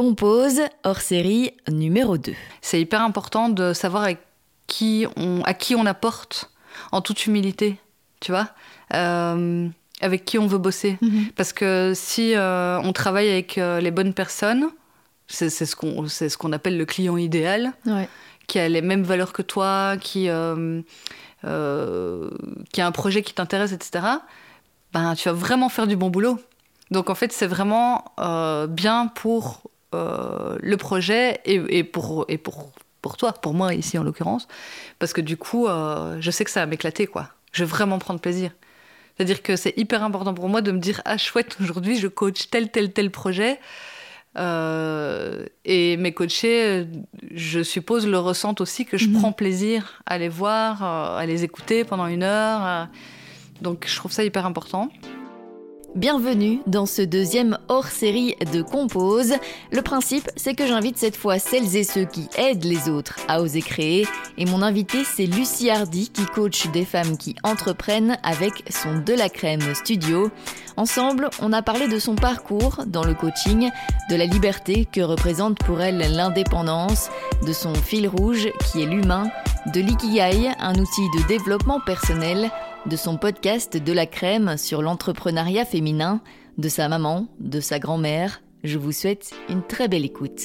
Compose, hors série numéro 2. C'est hyper important de savoir avec qui on, à qui on apporte en toute humilité, tu vois, euh, avec qui on veut bosser. Mhm. Parce que si euh, on travaille avec euh, les bonnes personnes, c'est ce qu'on ce qu'on appelle le client idéal, Ouais. qui a les mêmes valeurs que toi, qui, qui a un projet qui t'intéresse, etc., ben, tu vas vraiment faire du bon boulot. Donc en fait, c'est vraiment bien pour euh, le projet et, et pour, et pour, pour toi, pour moi ici en l'occurrence, parce que du coup, euh, je sais que ça va m'éclater, quoi. Je vais vraiment prendre plaisir. C'est-à-dire que c'est hyper important pour moi de me dire, ah chouette, aujourd'hui je coach tel, tel, tel projet. Euh, et mes coachés, je suppose, le ressentent aussi que je Mhm. prends plaisir à les voir, à les écouter pendant une heure. Donc je trouve ça hyper important. Bienvenue dans ce deuxième hors-série de Compose. Le principe, c'est que j'invite cette fois celles et ceux qui aident les autres à oser créer. Et mon invité, c'est Lucie Hardy qui coach des femmes qui entreprennent avec son De la Crème Studio. Ensemble, on a parlé de son parcours dans le coaching, de la liberté que représente pour elle l'indépendance, de son fil rouge qui est l'humain, de l'ikigai, un outil de développement personnel, de son podcast De la crème sur l'entrepreneuriat féminin, de sa maman, de sa grand-mère. Je vous souhaite une très belle écoute.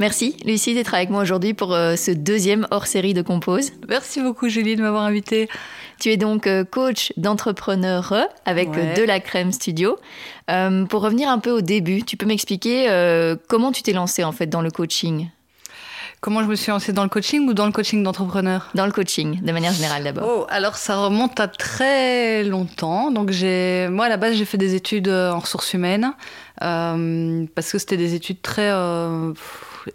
Merci Lucie d'être avec moi aujourd'hui pour euh, ce deuxième hors-série de Compose. Merci beaucoup Julie de m'avoir invitée. Tu es donc euh, coach d'entrepreneur avec Ouais. euh, De la Crème Studio. Euh, pour revenir un peu au début, tu peux m'expliquer comment tu t'es lancée en fait dans le coaching? Comment je me suis lancée dans le coaching ou dans le coaching d'entrepreneur? Dans le coaching, de manière générale d'abord. Oh, alors ça remonte à très longtemps. Donc j'ai, moi à la base j'ai fait des études euh, en ressources humaines euh, parce que c'était des études très, euh,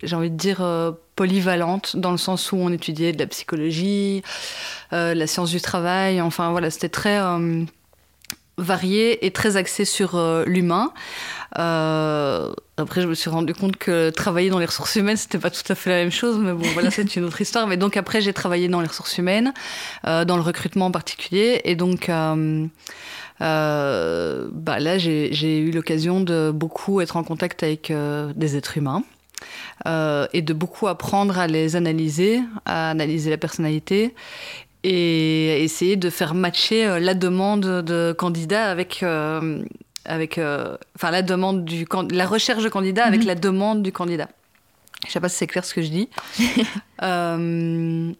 j'ai envie de dire euh, polyvalentes dans le sens où on étudiait de la psychologie, la science du travail. Enfin voilà, c'était très varié et très axé sur euh, l'humain. Euh, après, je me suis rendu compte que travailler dans les ressources humaines, c'était pas tout à fait la même chose, mais bon, voilà, c'est une autre histoire. Mais donc après, j'ai travaillé dans les ressources humaines, euh, dans le recrutement en particulier, et donc bah là, j'ai eu l'occasion de beaucoup être en contact avec des êtres humains. et de beaucoup apprendre à les analyser, à analyser la personnalité et essayer de faire matcher euh, la demande de candidat avec euh, avec euh, enfin la demande du la recherche de candidat avec Mhm. la demande du candidat. Je sais pas si c'est clair ce que je dis. Euh,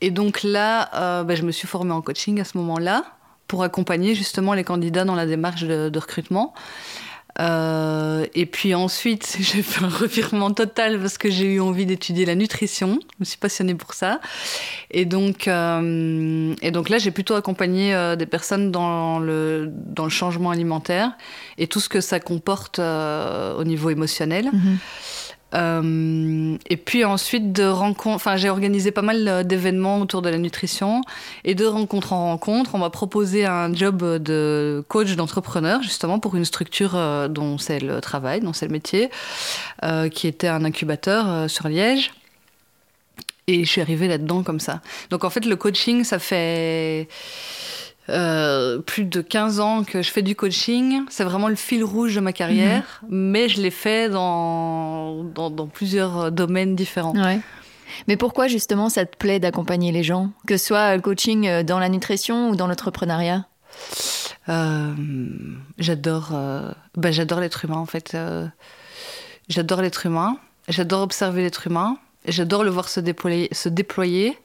et donc là, bah, je me suis formée en coaching à ce moment-là pour accompagner justement les candidats dans la démarche de, de recrutement. Euh, et puis ensuite, j'ai fait un revirement total parce que j'ai eu envie d'étudier la nutrition. Je me suis passionnée pour ça. Et donc, euh, et donc là, j'ai plutôt accompagné euh, des personnes dans le, dans le changement alimentaire et tout ce que ça comporte euh, au niveau émotionnel. Mhm. Euh, et puis ensuite de rencontres, enfin j'ai organisé pas mal euh, d'événements autour de la nutrition et de rencontre en rencontre, on m'a proposé un job de coach d'entrepreneur justement pour une structure euh, dont c'est le travail, dont c'est le métier, qui était un incubateur sur Liège. Et je suis arrivée là-dedans comme ça. Donc en fait le coaching, ça fait euh, plus de 15 ans que je fais du coaching. C'est vraiment le fil rouge de ma carrière, mais je l'ai fait dans, dans, dans plusieurs domaines différents. Ouais. Mais pourquoi justement ça te plaît d'accompagner les gens Que ce soit le coaching euh, dans la nutrition ou dans l'entrepreneuriat? Euh, j'adore euh, bah, j'adore l'être humain en fait. J'adore l'être humain. J'adore observer l'être humain. J'adore le voir se déployer, se déployer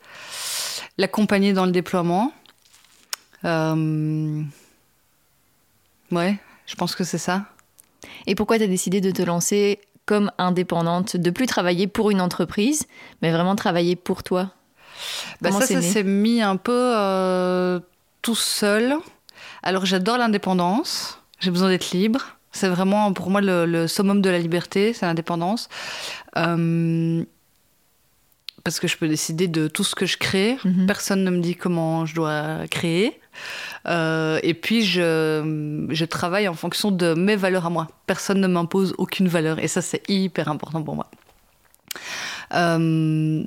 l'accompagner dans le déploiement. Euh, ouais, je pense que c'est ça. Et pourquoi tu as décidé de te lancer comme indépendante, de plus travailler pour une entreprise, mais vraiment travailler pour toi? Bah, ça, ça s'est mis un peu euh, tout seul. Alors j'adore l'indépendance. J'ai besoin d'être libre. C'est vraiment pour moi le, le summum de la liberté, c'est l'indépendance. Euh, parce que je peux décider de tout ce que je crée. Mhm. Personne ne me dit comment je dois créer. Euh, et puis, je, travaille en fonction de mes valeurs à moi. Personne ne m'impose aucune valeur. Et ça, c'est hyper important pour moi. Euh,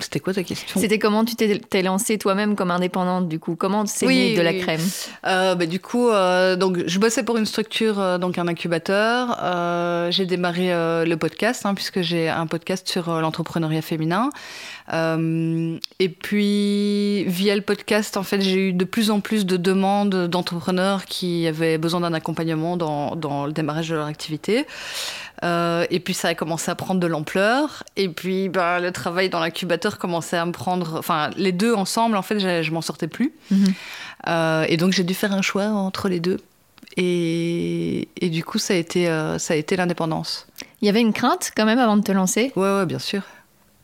C'était quoi ta question? C'était comment tu t'es lancée toi-même comme indépendante du coup? Comment c'est oui, de la crème? Euh, bah, Du coup, euh, donc je bossais pour une structure, euh, donc un incubateur. j'ai démarré le podcast hein, puisque j'ai un podcast sur l'entrepreneuriat féminin. et puis via le podcast, en fait, j'ai eu de plus en plus de demandes d'entrepreneurs qui avaient besoin d'un accompagnement dans, dans, le démarrage de leur activité. Euh, et puis ça a commencé à prendre de l'ampleur. Et puis bah, le travail dans l'incubateur commençait à me prendre. Enfin, les deux ensemble, en fait, je, m'en sortais plus. Mhm. Euh, et donc j'ai dû faire un choix entre les deux. Et, et du coup, ça a été, euh, ça a été l'indépendance. Il y avait une crainte quand même avant de te lancer? Ouais, ouais, bien sûr.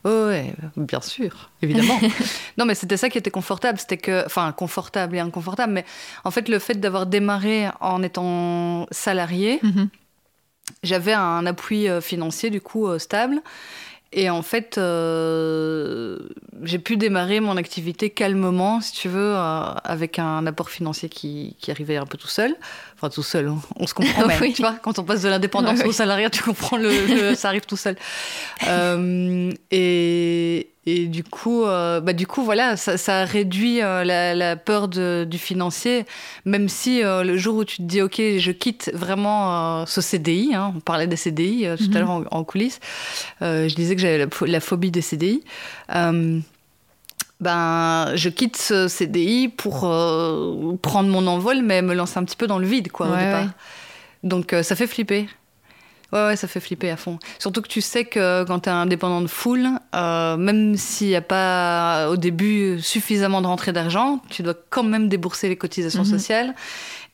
ouais, bien sûr, évidemment. non, mais c'était ça qui était confortable. C'était que, enfin, confortable et inconfortable. Mais en fait, le fait d'avoir démarré en étant salarié, mhm j'avais un appui euh, financier du coup euh, stable. Et en fait, euh, j'ai pu démarrer mon activité calmement, si tu veux, avec un apport financier qui, qui, arrivait un peu tout seul. Enfin, tout seul, hein. on se comprend. Tu vois, quand on passe de l'indépendance au salariat, tu comprends, le, ça arrive tout seul. et, et du coup, euh, bah du coup, voilà, ça, réduit euh, la, la, peur de, du financier, même si euh, le jour où tu te dis, OK, je quitte vraiment ce CDI, hein, on parlait des CDI tout à mhm. l'heure en, coulisses, je disais que j'avais la, phobie des CDI. ben, je quitte ce CDI pour prendre mon envol, mais me lancer un petit peu dans le vide, quoi, au départ. Donc, ça fait flipper. Ouais, ouais, ça fait flipper à fond. Surtout que tu sais que quand tu es indépendant de full, euh, même s'il n'y a pas au début suffisamment de rentrée d'argent, tu dois quand même débourser les cotisations mhm. sociales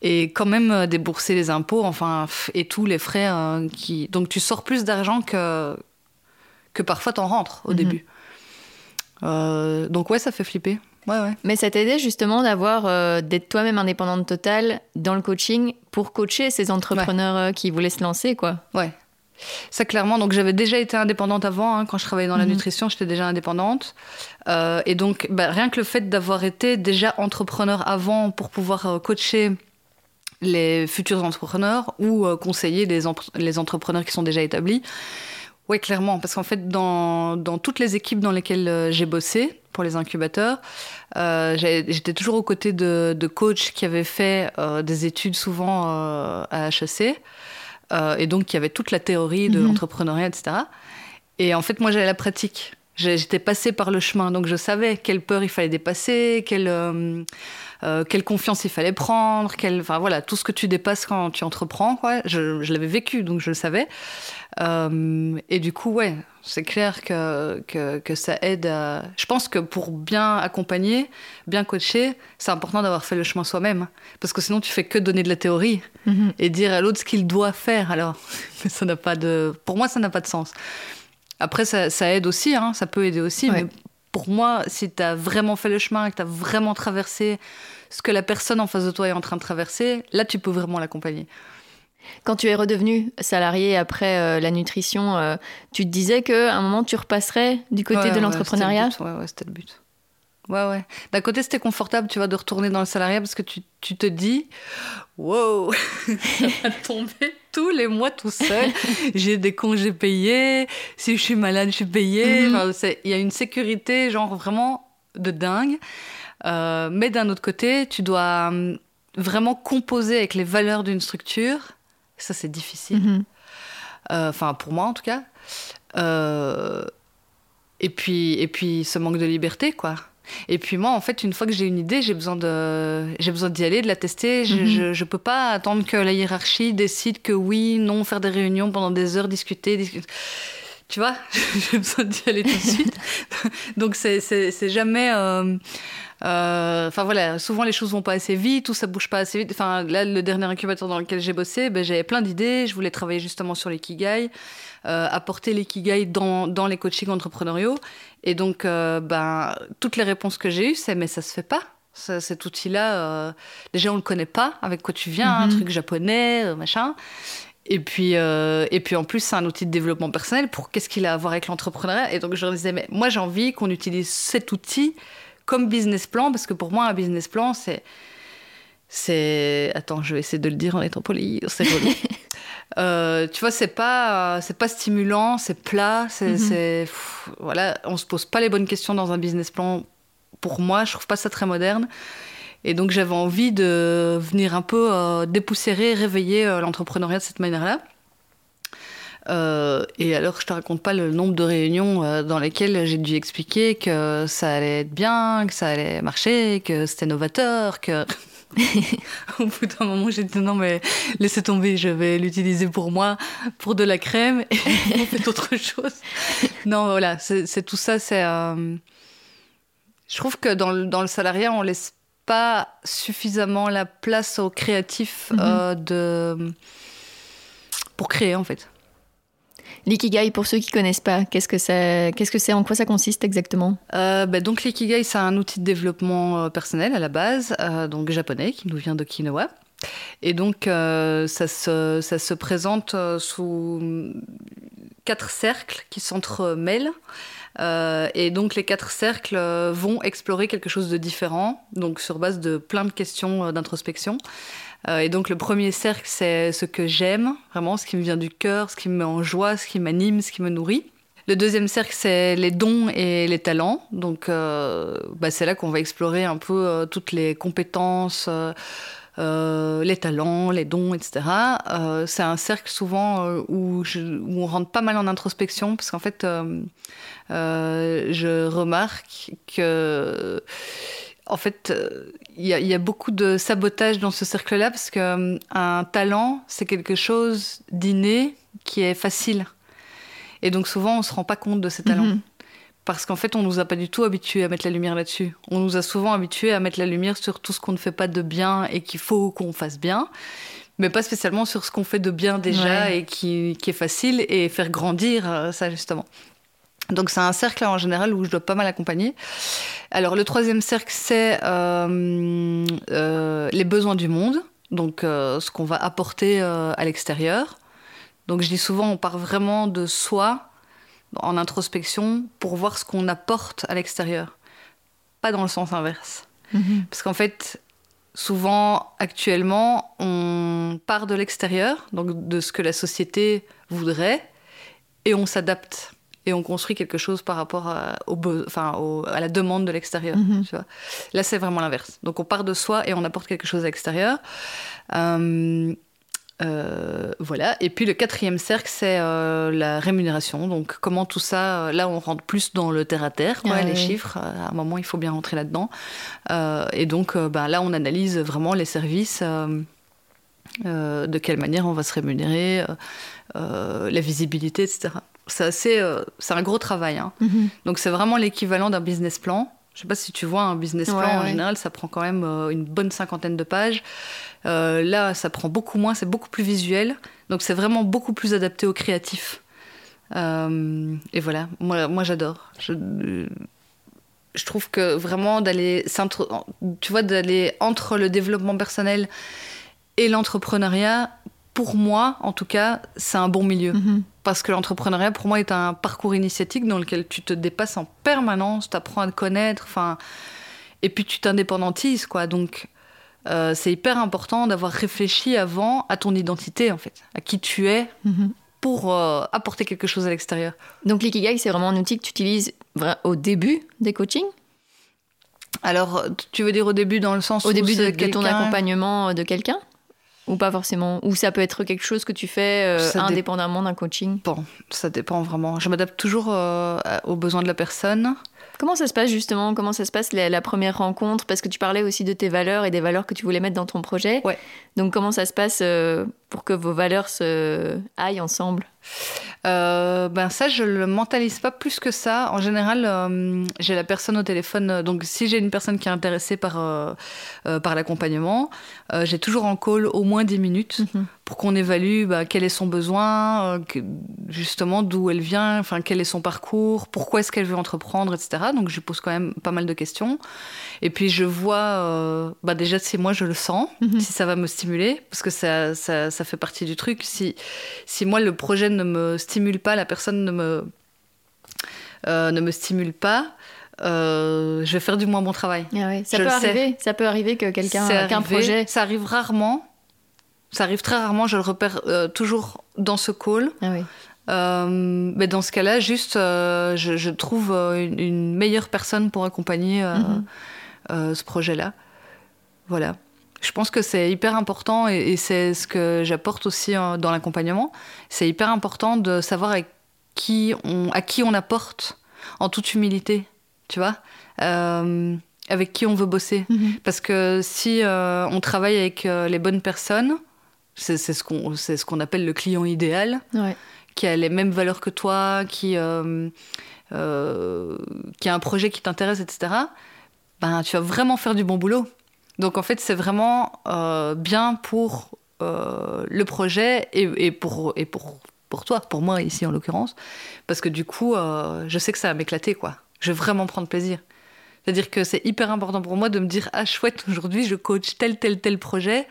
et quand même euh, débourser les impôts, enfin, et tous les frais euh, qui. Donc tu sors plus d'argent que, que parfois t'en rentres au mhm. début. donc ouais, ça fait flipper. Ouais, ouais. Mais ça t'aidait justement d'avoir d'être toi-même indépendante totale dans le coaching pour coacher ces entrepreneurs euh, qui voulaient se lancer, quoi. Ouais. Ça, clairement. Donc, j'avais déjà été indépendante avant. Hein, quand je travaillais dans la mhm. nutrition, j'étais déjà indépendante. Euh, et donc, bah, rien que le fait d'avoir été déjà entrepreneur avant pour pouvoir euh, coacher les futurs entrepreneurs ou conseiller les, les, entrepreneurs qui sont déjà établis. Oui, clairement. Parce qu'en fait, dans, dans, toutes les équipes dans lesquelles j'ai bossé, pour les incubateurs. Euh, j'étais toujours aux côtés de, de coachs qui avaient fait euh, des études souvent euh, à HEC, et donc qui avaient toute la théorie de mhm. l'entrepreneuriat, etc. Et en fait, moi, j'avais la pratique. J'étais passée par le chemin, donc je savais quelle peur il fallait dépasser, quelle, quelle confiance il fallait prendre, quelle, enfin voilà, tout ce que tu dépasses quand tu entreprends, quoi. Je, je l'avais vécu, donc je le savais. et du coup, ouais, c'est clair que, que, ça aide à... Je pense que pour bien accompagner, bien coacher, c'est important d'avoir fait le chemin soi-même. Parce que sinon, tu fais que donner de la théorie mhm. et dire à l'autre ce qu'il doit faire. Alors, ça n'a pas de... Pour moi, ça n'a pas de sens. Après, ça, aide aussi, hein, ça peut aider aussi. Mais pour moi, si tu as vraiment fait le chemin et que tu as vraiment traversé ce que la personne en face de toi est en train de traverser, là, tu peux vraiment l'accompagner. Quand tu es redevenu salarié après euh, la nutrition, euh, tu te disais qu'à un moment tu repasserais du côté de l'entrepreneuriat? Ouais, ouais, c'était le but. Ouais, ouais. D'un côté, c'était confortable, tu vois, de retourner dans le salariat parce que tu, tu te dis, wow, ça va tomber tous les mois tout seul. J'ai des congés payés. Si je suis malade, je suis payée. Mhm. Il y a une sécurité, genre vraiment de dingue. Euh, mais d'un autre côté, tu dois hum, vraiment composer avec les valeurs d'une structure ça, c'est difficile. Mhm. Euh, enfin, pour moi, en tout cas. Euh, et, puis, et puis, ce manque de liberté, quoi. Et puis moi, en fait, une fois que j'ai une idée, j'ai besoin de, j'ai besoin d'y aller, de la tester. Je, mhm. je, peux pas attendre que la hiérarchie décide que oui, non, faire des réunions pendant des heures, discuter, discuter. Tu vois, j'ai besoin d'y aller tout de suite. Donc c'est, jamais. Euh, euh, enfin voilà, souvent les choses vont pas assez vite, tout ça bouge pas assez vite. Enfin là, le dernier incubateur dans lequel j'ai bossé, ben, j'avais plein d'idées. Je voulais travailler justement sur l'ikigai, euh, apporter l'ikigai dans, dans les coachings entrepreneuriaux. Et donc, ben, toutes les réponses que j'ai eues, c'est mais ça se fait pas. cet outil-là, déjà on le connaît pas. Avec quoi tu viens, un mhm. truc japonais, machin. Et puis, et puis en plus, c'est un outil de développement personnel. Pour qu'est-ce qu'il a à voir avec l'entrepreneuriat Et donc je leur disais, mais moi j'ai envie qu'on utilise cet outil comme business plan, parce que pour moi, un business plan, c'est. C'est. Attends, je vais essayer de le dire en étant poli, c'est joli. Euh, tu vois, c'est pas, c'est pas stimulant, c'est plat, c'est, pff, voilà, on se pose pas les bonnes questions dans un business plan. Pour moi, je trouve pas ça très moderne. Et donc j'avais envie de venir un peu euh, dépoussiérer, réveiller euh, l'entrepreneuriat de cette manière-là. Euh, et alors, je te raconte pas le nombre de réunions euh, dans lesquelles j'ai dû expliquer que ça allait être bien, que ça allait marcher, que c'était novateur, que. Au bout d'un moment, j'ai dit non, mais laissez tomber, je vais l'utiliser pour moi, pour de la crème, et vous faites autre chose. Non, voilà, c'est c'est tout ça, c'est. euh, Je trouve que dans le, dans le salariat, on laisse pas suffisamment la place aux créatifs Mhm. euh, de... pour créer, en fait. L'ikigai, pour ceux qui connaissent pas, qu'est-ce que c'est Qu'est-ce que c'est En quoi ça consiste exactement? Euh, bah, donc l'ikigai, c'est un outil de développement euh, personnel à la base, euh, donc japonais, qui nous vient d'Okinawa. Et donc euh, ça, se, ça se présente sous quatre cercles qui s'entremêlent. Euh, et donc les quatre cercles euh, vont explorer quelque chose de différent, donc sur base de plein de questions euh, d'introspection. Et donc le premier cercle, c'est ce que j'aime, vraiment ce qui me vient du cœur, ce qui me met en joie, ce qui m'anime, ce qui me nourrit. Le deuxième cercle, c'est les dons et les talents. Donc, bah, c'est là qu'on va explorer un peu toutes les compétences, les talents, les dons, etc. C'est un cercle souvent où, je- où on rentre pas mal en introspection, parce qu'en fait, euh, euh, je remarque que, en fait, euh, il y, a- il y a beaucoup de sabotage dans ce cercle-là, parce qu'un talent, c'est quelque chose d'inné qui est facile. Et donc souvent, on se rend pas compte de ces talents. Mhm. Parce qu'en fait, on nous a pas du tout habitués à mettre la lumière là-dessus. On nous a souvent habitués à mettre la lumière sur tout ce qu'on ne fait pas de bien et qu'il faut qu'on fasse bien, mais pas spécialement sur ce qu'on fait de bien déjà Ouais. et qui, qui est facile et faire grandir euh, ça justement. Donc c'est un cercle en général où je dois pas mal accompagner. Alors le troisième cercle, c'est euh, euh, les besoins du monde, donc euh, ce qu'on va apporter à l'extérieur. Donc je dis souvent, on part vraiment de soi en introspection pour voir ce qu'on apporte à l'extérieur, pas dans le sens inverse. Mhm. Parce qu'en fait, souvent, actuellement, on part de l'extérieur, donc de ce que la société voudrait, et on s'adapte. Et on construit quelque chose par rapport à, au be- enfin, au- à la demande de l'extérieur. Mhm. Là, c'est vraiment l'inverse. Donc, on part de soi et on apporte quelque chose à l'extérieur. Euh, euh, voilà. Et puis, le quatrième cercle, c'est euh, la rémunération. Donc, comment tout ça. euh, Là, on rentre plus dans le terre-à-terre, quoi, Ah les oui. chiffres. À un moment, il faut bien rentrer là-dedans. Et donc, ben, là, on analyse vraiment les services. de quelle manière on va se rémunérer, la visibilité, etc. C'est assez, euh, c'est un gros travail. hein. Mhm. Donc c'est vraiment l'équivalent d'un business plan. Je sais pas si tu vois un business plan Ouais, en ouais. général, ça prend quand même euh, une bonne cinquantaine de pages. Euh, là, ça prend beaucoup moins, c'est beaucoup plus visuel. Donc c'est vraiment beaucoup plus adapté aux créatifs. Et voilà, moi, moi j'adore. Je, je trouve que vraiment d'aller, tu vois, d'aller entre le développement personnel et l'entrepreneuriat, pour moi, en tout cas, c'est un bon milieu. Mhm. Parce que l'entrepreneuriat, pour moi, est un parcours initiatique dans lequel tu te dépasses en permanence, tu apprends à te connaître, enfin, et puis tu t'indépendantises, quoi. Donc, euh, c'est hyper important d'avoir réfléchi avant à ton identité, en fait, à qui tu es Mhm. pour euh, apporter quelque chose à l'extérieur. Donc l'ikigai, c'est vraiment un outil que tu utilises au début des coachings? Alors, tu veux dire au début dans le sens Au où début de, de ton accompagnement de quelqu'un? Ou pas forcément Ou ça peut être quelque chose que tu fais euh, indépendamment d'un coaching Bon, ça dépend vraiment. Je m'adapte toujours euh, aux besoins de la personne. Comment ça se passe justement? Comment ça se passe la, la première rencontre? Parce que tu parlais aussi de tes valeurs et des valeurs que tu voulais mettre dans ton projet. Ouais. Donc comment ça se passe euh, pour que vos valeurs se aillent ensemble Euh, ben ça, je le mentalise pas plus que ça. En général, euh, j'ai la personne au téléphone. euh, Donc, si j'ai une personne qui est intéressée par euh, par l'accompagnement, j'ai toujours en call au moins 10 minutes Mhm. pour qu'on évalue bah, quel est son besoin, que- justement d'où elle vient, enfin quel est son parcours, pourquoi est-ce qu'elle veut entreprendre, etc. Donc, je lui pose quand même pas mal de questions. Et puis, je vois, bah, déjà si moi je le sens, Mhm. si ça va me stimuler, parce que ça, ça, ça fait partie du truc. Si si moi le projet ne me stimule pas, la personne ne me, euh, ne me stimule pas, euh, je vais faire du moins bon travail. Ah ouais, Ça Je peut sais. arriver. Ça peut arriver que quelqu'un qu'un projet. Ça arrive rarement, Ça arrive très rarement, je le repère toujours dans ce call. Ah oui. mais dans ce cas-là, juste, je, trouve une, meilleure personne pour accompagner mhm. ce projet-là. Voilà. Je pense que c'est hyper important et, c'est ce que j'apporte aussi dans l'accompagnement. C'est hyper important de savoir avec qui on, à qui on apporte en toute humilité, tu vois, euh, avec qui on veut bosser. Mhm. Parce que si euh, on travaille avec euh, les bonnes personnes, c'est ce qu'on ce qu'on appelle le client idéal, qui a les mêmes valeurs que toi, qui, qui a un projet qui t'intéresse, etc., ben, tu vas vraiment faire du bon boulot. Donc en fait, c'est vraiment bien pour le projet et, pour, et pour pour toi, pour moi ici en l'occurrence, parce que du coup, euh, je sais que ça va m'éclater, quoi. Je vais vraiment prendre plaisir. C'est-à-dire que c'est hyper important pour moi de me dire ah chouette aujourd'hui je coach tel tel tel projet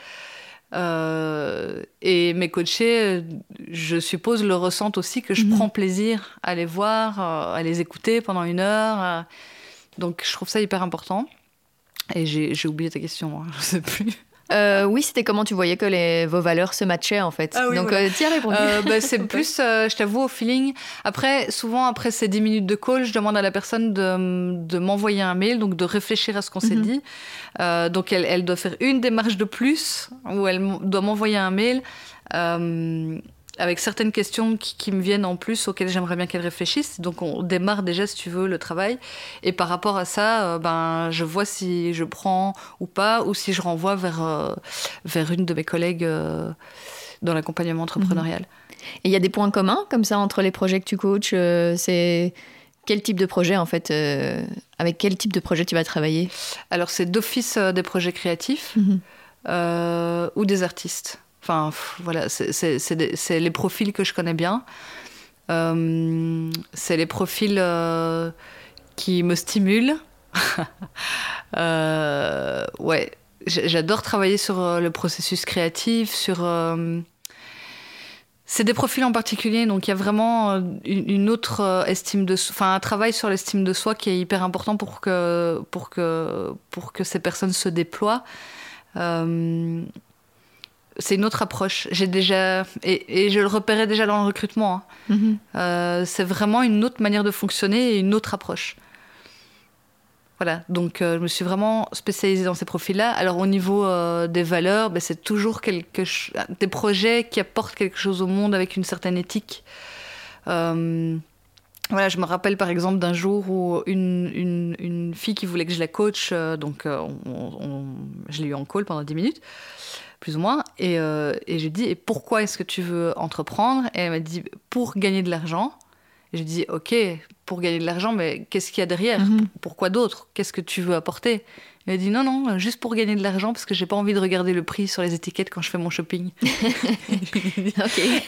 euh, et mes coachés, je suppose, le ressentent aussi que je mhm. prends plaisir à les voir, euh, à les écouter pendant une heure. Donc je trouve ça hyper important. Et j'ai oublié ta question, hein, je sais plus. Euh, oui, c'était comment tu voyais que les, vos valeurs se matchaient en fait. Ah Donc, euh, tu as répondu. Euh, bah, c'est plus, je t'avoue, au feeling. Après, souvent, après ces 10 minutes de call, je demande à la personne de, m'envoyer un mail, donc de réfléchir à ce qu'on s'est mhm. dit. donc, elle, elle, doit faire une démarche de plus, ou elle doit m'envoyer un mail avec certaines questions qui, me viennent en plus, auxquelles j'aimerais bien qu'elle réfléchisse. Donc on démarre déjà, si tu veux, le travail. Et par rapport à ça, euh, ben, je vois si je prends ou pas, ou si je renvoie vers, euh, vers une de mes collègues euh, dans l'accompagnement entrepreneurial. Mhm. Et il y a des points communs comme ça entre les projets que tu coaches C'est quel type de projet en fait Avec quel type de projet tu vas travailler? Alors c'est d'office des projets créatifs mhm. ou des artistes. Enfin, voilà, c'est les profils que je connais bien. Euh, c'est les profils euh, qui me stimulent. Euh, ouais, j'adore travailler sur le processus créatif, sur. c'est des profils en particulier, donc il y a vraiment une, autre estime de, enfin un travail sur l'estime de soi qui est hyper important pour que pour que pour que ces personnes se déploient c'est une autre approche. J'ai déjà et, je le repérais déjà dans le recrutement. Hein. Mhm. Euh, c'est vraiment une autre manière de fonctionner et une autre approche. Voilà, donc euh, je me suis vraiment spécialisée dans ces profils-là. Alors au niveau euh, des valeurs, ben, c'est toujours quelque des projets qui apportent quelque chose au monde avec une certaine éthique. voilà, je me rappelle par exemple d'un jour où une, une, fille qui voulait que je la coach, donc je l'ai eu en call pendant 10 minutes plus ou moins. Et, euh, et je lui dis, et pourquoi est-ce que tu veux entreprendre? Et elle m'a dit, pour gagner de l'argent. Et je lui dis, ok, pour gagner de l'argent, mais qu'est-ce qu'il y a derrière? Mhm. Pourquoi d'autre? Qu'est-ce que tu veux apporter? Il m'a dit non, non, juste pour gagner de l'argent parce que j'ai pas envie de regarder le prix sur les étiquettes quand je fais mon shopping.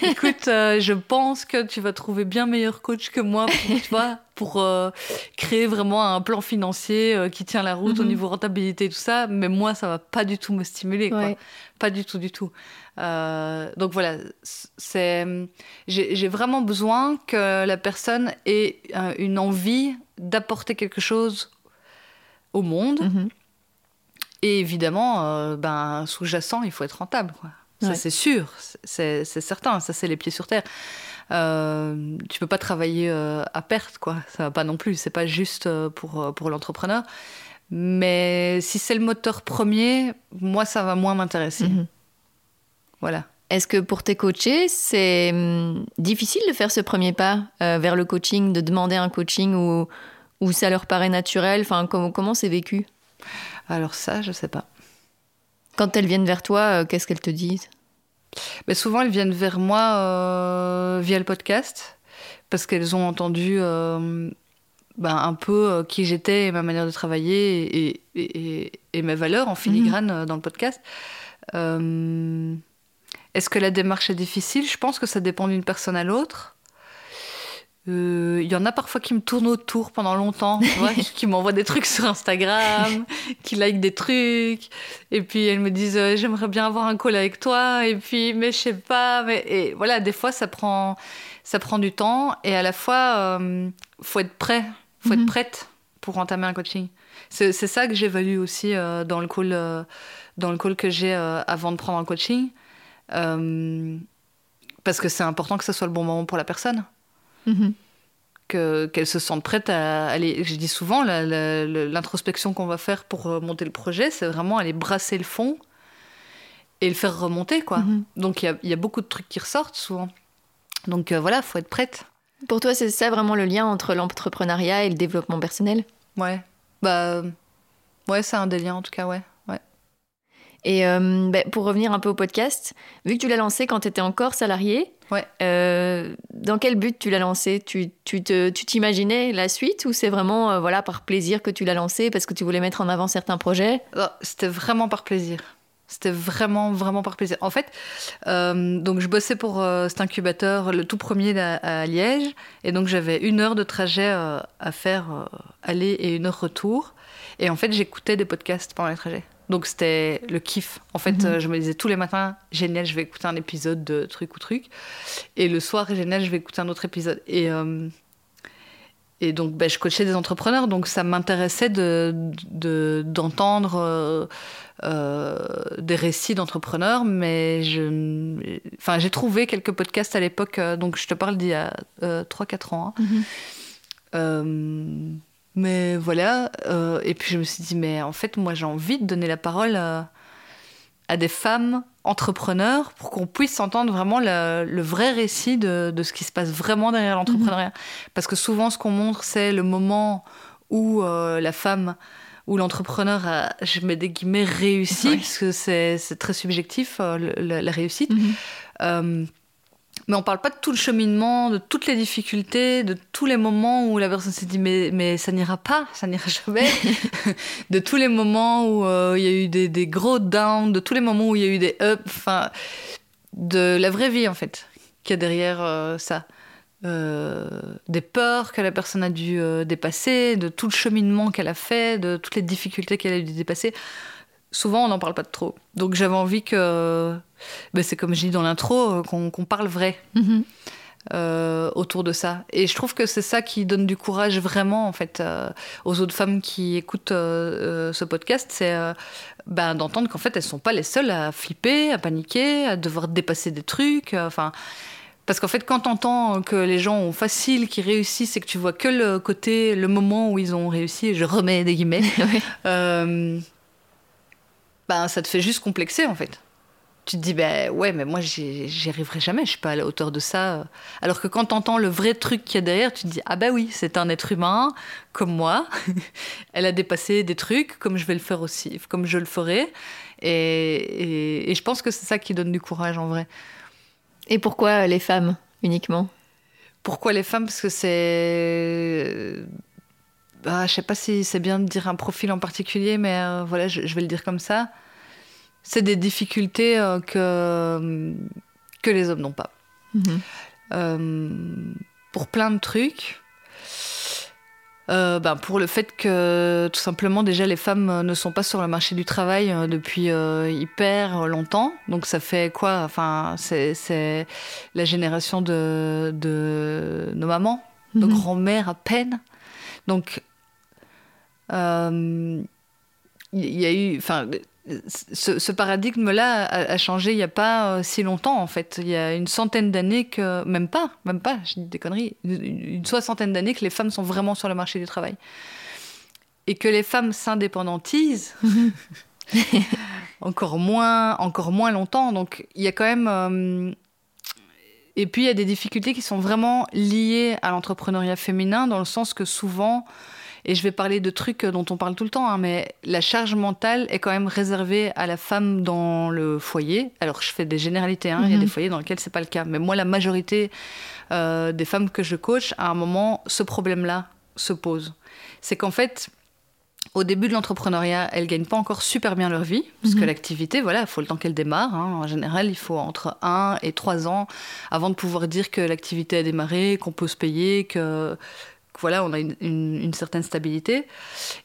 Écoute, euh, je pense que tu vas trouver bien meilleur coach que moi pour, tu vois, pour euh, créer vraiment un plan financier euh, qui tient la route au mhm. niveau rentabilité et tout ça. Mais moi, ça va pas du tout me stimuler. Quoi. Pas du tout, du tout. donc voilà, c'est, j'ai vraiment besoin que la personne ait une envie d'apporter quelque chose au monde. Mhm. Et évidemment, euh, ben, sous-jacent, il faut être rentable. Quoi. Ça, c'est sûr, c'est certain, ça, c'est les pieds sur terre. Euh, tu peux pas travailler euh, à perte, quoi. Ça va pas non plus. C'est pas juste euh, pour, pour l'entrepreneur. Mais si c'est le moteur premier, moi, ça va moins m'intéresser. Mhm. Voilà. Est-ce que pour tes coachés, c'est hum, difficile de faire ce premier pas vers le coaching, de demander un coaching ou, ou ça leur paraît naturel? Enfin, Comment c'est vécu? Alors ça, je sais pas. Quand elles viennent vers toi, euh, qu'est-ce qu'elles te disent? Mais Souvent, elles viennent vers moi euh, via le podcast, parce qu'elles ont entendu euh, ben, un peu qui j'étais et ma manière de travailler et, mes valeurs en filigrane mhm. dans le podcast. Est-ce que la démarche est difficile? Je pense que ça dépend d'une personne à l'autre. Il euh, y en a parfois qui me tournent autour pendant longtemps, qui m'envoient des trucs sur Instagram, qui like des trucs, et puis elles me disent euh, j'aimerais bien avoir un call avec toi, et puis mais je sais pas, mais et voilà, des fois ça prend ça prend du temps, et à la fois euh, faut être prêt, faut être mhm. prête pour entamer un coaching. C'est ça que j'évalue aussi dans le call dans le call que j'ai avant de prendre un coaching. parce que c'est important que ce soit le bon moment pour la personne. Mhm. Que, qu'elle se sente prête à aller. Je dis souvent, l'introspection qu'on va faire pour monter le projet, c'est vraiment aller brasser le fond et le faire remonter, quoi. Mhm. Donc il y, y, a beaucoup de trucs qui ressortent souvent. Donc euh, voilà, faut être prête. Pour toi, c'est ça vraiment le lien entre l'entrepreneuriat et le développement personnel? Ouais. Bah ouais, c'est un des liens en tout cas, ouais. Et euh, bah, pour revenir un peu au podcast, vu que tu l'as lancé quand tu étais encore salarié, ouais. Euh, dans quel but tu l'as lancé? Tu t'imaginais tu la suite ou c'est vraiment euh, voilà par plaisir que tu l'as lancé parce que tu voulais mettre en avant certains projets? Oh, C'était vraiment par plaisir. C'était vraiment, vraiment par plaisir. En fait, euh, donc je bossais pour euh, cet incubateur, le tout premier à, Liège, et donc j'avais une heure de trajet euh, à faire aller et une heure retour. Et en fait, j'écoutais des podcasts pendant les trajets. Donc c'était le kiff. En fait, mhm. je me disais tous les matins, génial, je vais écouter un épisode de truc ou truc. Et le soir, génial, je vais écouter un autre épisode. Et, et donc, ben, je coachais des entrepreneurs, donc ça m'intéressait d'entendre. De, euh, des récits d'entrepreneurs, mais je, enfin, j'ai trouvé quelques podcasts à l'époque, euh, donc je te parle d'il y a 3-4 euh, ans. Hein. Mhm. Mais voilà, et puis je me suis dit, mais en fait, moi j'ai envie de donner la parole à, des femmes entrepreneurs pour qu'on puisse entendre vraiment le, vrai récit de, de, ce qui se passe vraiment derrière l'entrepreneuriat. Mhm. Parce que souvent, ce qu'on montre, c'est le moment où la femme où l'entrepreneur a, je mets des guillemets, réussi, parce que c'est très subjectif, euh, la, réussite. Mhm. Euh, mais on parle pas de tout le cheminement, de toutes les difficultés, de tous les moments où la personne s'est dit mais, mais ça n'ira pas, ça n'ira jamais. de tous les moments où euh, il y a eu des, des, gros downs, de tous les moments où il y a eu des ups, enfin, de la vraie vie en fait, qu'il y a derrière ça. Euh, des peurs que la personne a dû euh, dépasser, de tout le cheminement qu'elle a fait, de toutes les difficultés qu'elle a dû dépasser. Souvent, on n'en parle pas de trop. Donc j'avais envie que, ben, c'est comme je dis dans l'intro, euh, qu'on parle vrai mhm. autour de ça. Et je trouve que c'est ça qui donne du courage vraiment, en fait, aux autres femmes qui écoutent ce podcast, c'est ben, d'entendre qu'en fait, elles sont pas les seules à flipper, à paniquer, à devoir dépasser des trucs. Enfin. Parce qu'en fait, quand t'entends que les gens ont facile, qu'ils réussissent et que tu vois que le côté, le moment où ils ont réussi, je remets des guillemets, euh, ben, ça te fait juste complexer en fait. Tu te dis, ben ouais, mais moi j'y arriverai jamais, je suis pas à la hauteur de ça. Alors que quand t'entends le vrai truc qu'il y a derrière, tu te dis, ah ben oui, c'est un être humain comme moi. Elle a dépassé des trucs, comme je vais le faire aussi, comme je le ferai. et je pense que c'est ça qui donne du courage en vrai. Et pourquoi les femmes uniquement? Pourquoi les femmes? Parce que c'est. Bah, je sais pas si c'est bien de dire un profil en particulier, mais euh, voilà, je, vais le dire comme ça. C'est des difficultés euh, que, que les hommes n'ont pas. Mhm. Euh, pour plein de trucs. Ben, pour le fait que tout simplement déjà les femmes ne sont pas sur le marché du travail depuis hyper longtemps. Donc ça fait quoi? Enfin, c'est la génération de, de nos mamans, nos mhm. grands-mères à peine. Donc il y, a eu, enfin ce, paradigme-là a, changé il n'y a pas euh, si longtemps, en fait. Il y a une centaine d'années que, même pas, même pas, je dis des conneries, une, soixantaine d'années que les femmes sont vraiment sur le marché du travail. Et que les femmes s'indépendantisent encore, moins, encore moins longtemps. Donc il y a quand même. Euh, et puis il y a des difficultés qui sont vraiment liées à l'entrepreneuriat féminin, dans le sens que souvent et je vais parler de trucs dont on parle tout le temps, hein, mais la charge mentale est quand même réservée à la femme dans le foyer. Alors je fais des généralités, hein, il y a mhm. des foyers dans lesquels c'est pas le cas, mais moi la majorité euh, des femmes que je coach, à un moment, ce problème-là se pose. C'est qu'en fait, au début de l'entrepreneuriat, elles gagnent pas encore super bien leur vie, parce que mhm. l'activité, voilà, il faut le temps qu'elle démarre. Hein. En général, il faut entre 1 et 3 ans avant de pouvoir dire que l'activité a démarré, qu'on peut se payer, que voilà, on a une, certaine stabilité.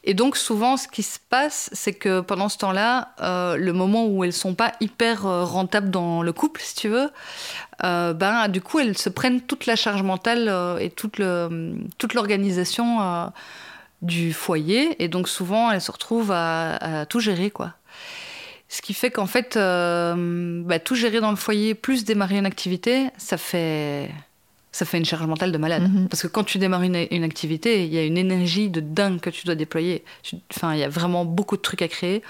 Et donc souvent, ce qui se passe, c'est que pendant ce temps-là, euh, le moment où elles sont pas hyper euh, rentables dans le couple, si tu veux, euh, ben du coup, elles se prennent toute la charge mentale et toute l'organisation du foyer, et donc souvent, elles se retrouvent à, à tout gérer, quoi. Ce qui fait qu'en fait, euh, bah, tout gérer dans le foyer, plus démarrer une activité, ça fait, ça fait une charge mentale de malade. Mhm. Parce que quand tu démarres une, une activité, il y a une énergie de dingue que tu dois déployer. Enfin, il y a vraiment beaucoup de trucs à créer.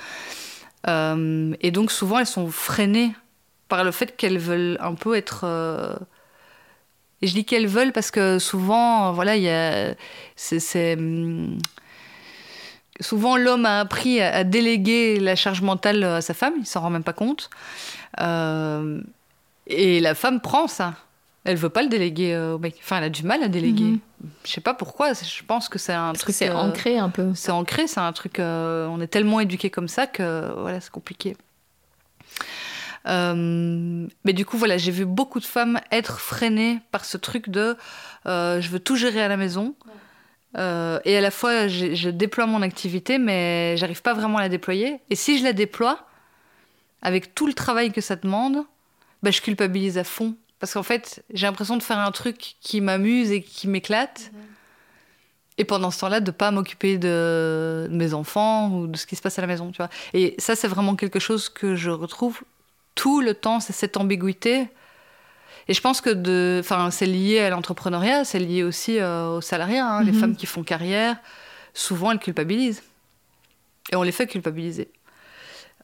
Euh, et donc, souvent, elles sont freinées par le fait qu'elles veulent un peu être. euh, Et je dis qu'elles veulent parce que souvent, voilà, il y a. C'est. hum, Souvent, l'homme a appris à, déléguer la charge mentale à sa femme, il s'en rend même pas compte. Euh, et la femme prend ça. Elle veut pas le déléguer au mec. Enfin, elle a du mal à déléguer. Mhm. Je sais pas pourquoi. Je pense que c'est un Parce que truc. c'est euh, ancré un peu. c'est ancré, c'est un truc. euh, on est tellement éduqué comme ça que voilà, c'est compliqué. Euh, mais du coup, voilà, j'ai vu beaucoup de femmes être freinées par ce truc de euh, je veux tout gérer à la maison. Euh, et à la fois, je déploie mon activité, mais j'arrive pas vraiment à la déployer. Et si je la déploie, avec tout le travail que ça demande, bah, je culpabilise à fond. Parce qu'en fait, j'ai l'impression de faire un truc qui m'amuse et qui m'éclate. Et pendant ce temps-là, de pas m'occuper de, de mes enfants ou de ce qui se passe à la maison, tu vois. Et ça, c'est vraiment quelque chose que je retrouve tout le temps, c'est cette ambiguïté. Et je pense que de, enfin, c'est lié à l'entrepreneuriat, c'est lié aussi euh, aux salariats. hein. Les Mhm. femmes qui font carrière, souvent elles culpabilisent. Et on les fait culpabiliser.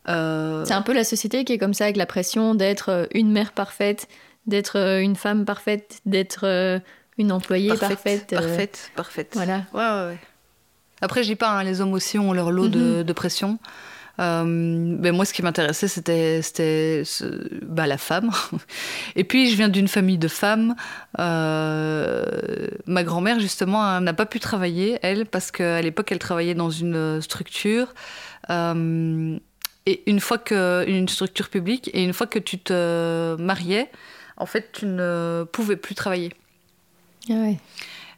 Euh, C'est un peu la société qui est comme ça, avec la pression d'être euh, une mère parfaite, d'être une femme parfaite, d'être une employée parfaite. parfaite, parfaite. Voilà. Ouais, ouais, ouais. Après, je dis pas, hein, les hommes aussi ont leur lot de, de pression. Euh, mais moi, ce qui m'intéressait, c'était, ce- bah, la femme. Et puis, je viens d'une famille de femmes. Euh, ma grand-mère, justement, elle n'a pas pu travailler, elle, parce qu'à l'époque, elle travaillait dans une structure. Euh, et une fois que une structure publique, et une fois que tu te mariais, en fait, tu ne pouvais plus travailler. Ah.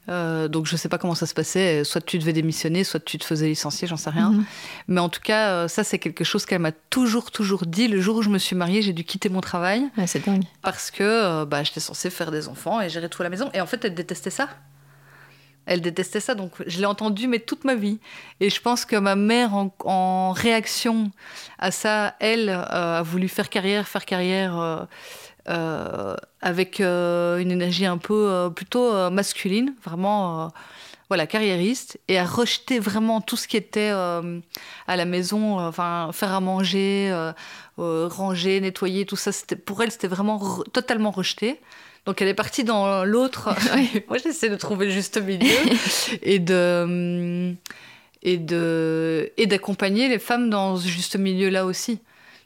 Euh, donc je sais pas comment ça se passait. Soit tu devais démissionner, soit tu te faisais licencier, j'en sais rien. Mhm. Mais en tout cas, euh, ça c'est quelque chose qu'elle m'a toujours toujours dit. Le jour où je me suis mariée, j'ai dû quitter mon travail Ouais, c'est dingue. parce que euh, bah, j'étais censée faire des enfants et gérer tout à la maison. Et en fait, elle détestait ça. Elle détestait ça, donc je l'ai entendu mais toute ma vie. Et je pense que ma mère, en, en réaction à ça, elle euh, a voulu faire carrière, faire carrière euh, avec euh, une énergie un peu euh, plutôt euh, masculine, vraiment, euh, voilà, carriériste, et a rejeté vraiment tout ce qui était euh, à la maison, euh, enfin faire à manger, euh, euh, ranger, nettoyer, tout ça. Pour elle, c'était vraiment re- totalement rejeté. Donc elle est partie dans l'autre. Moi, j'essaie de trouver le juste milieu et de et de et d'accompagner les femmes dans ce juste milieu là aussi,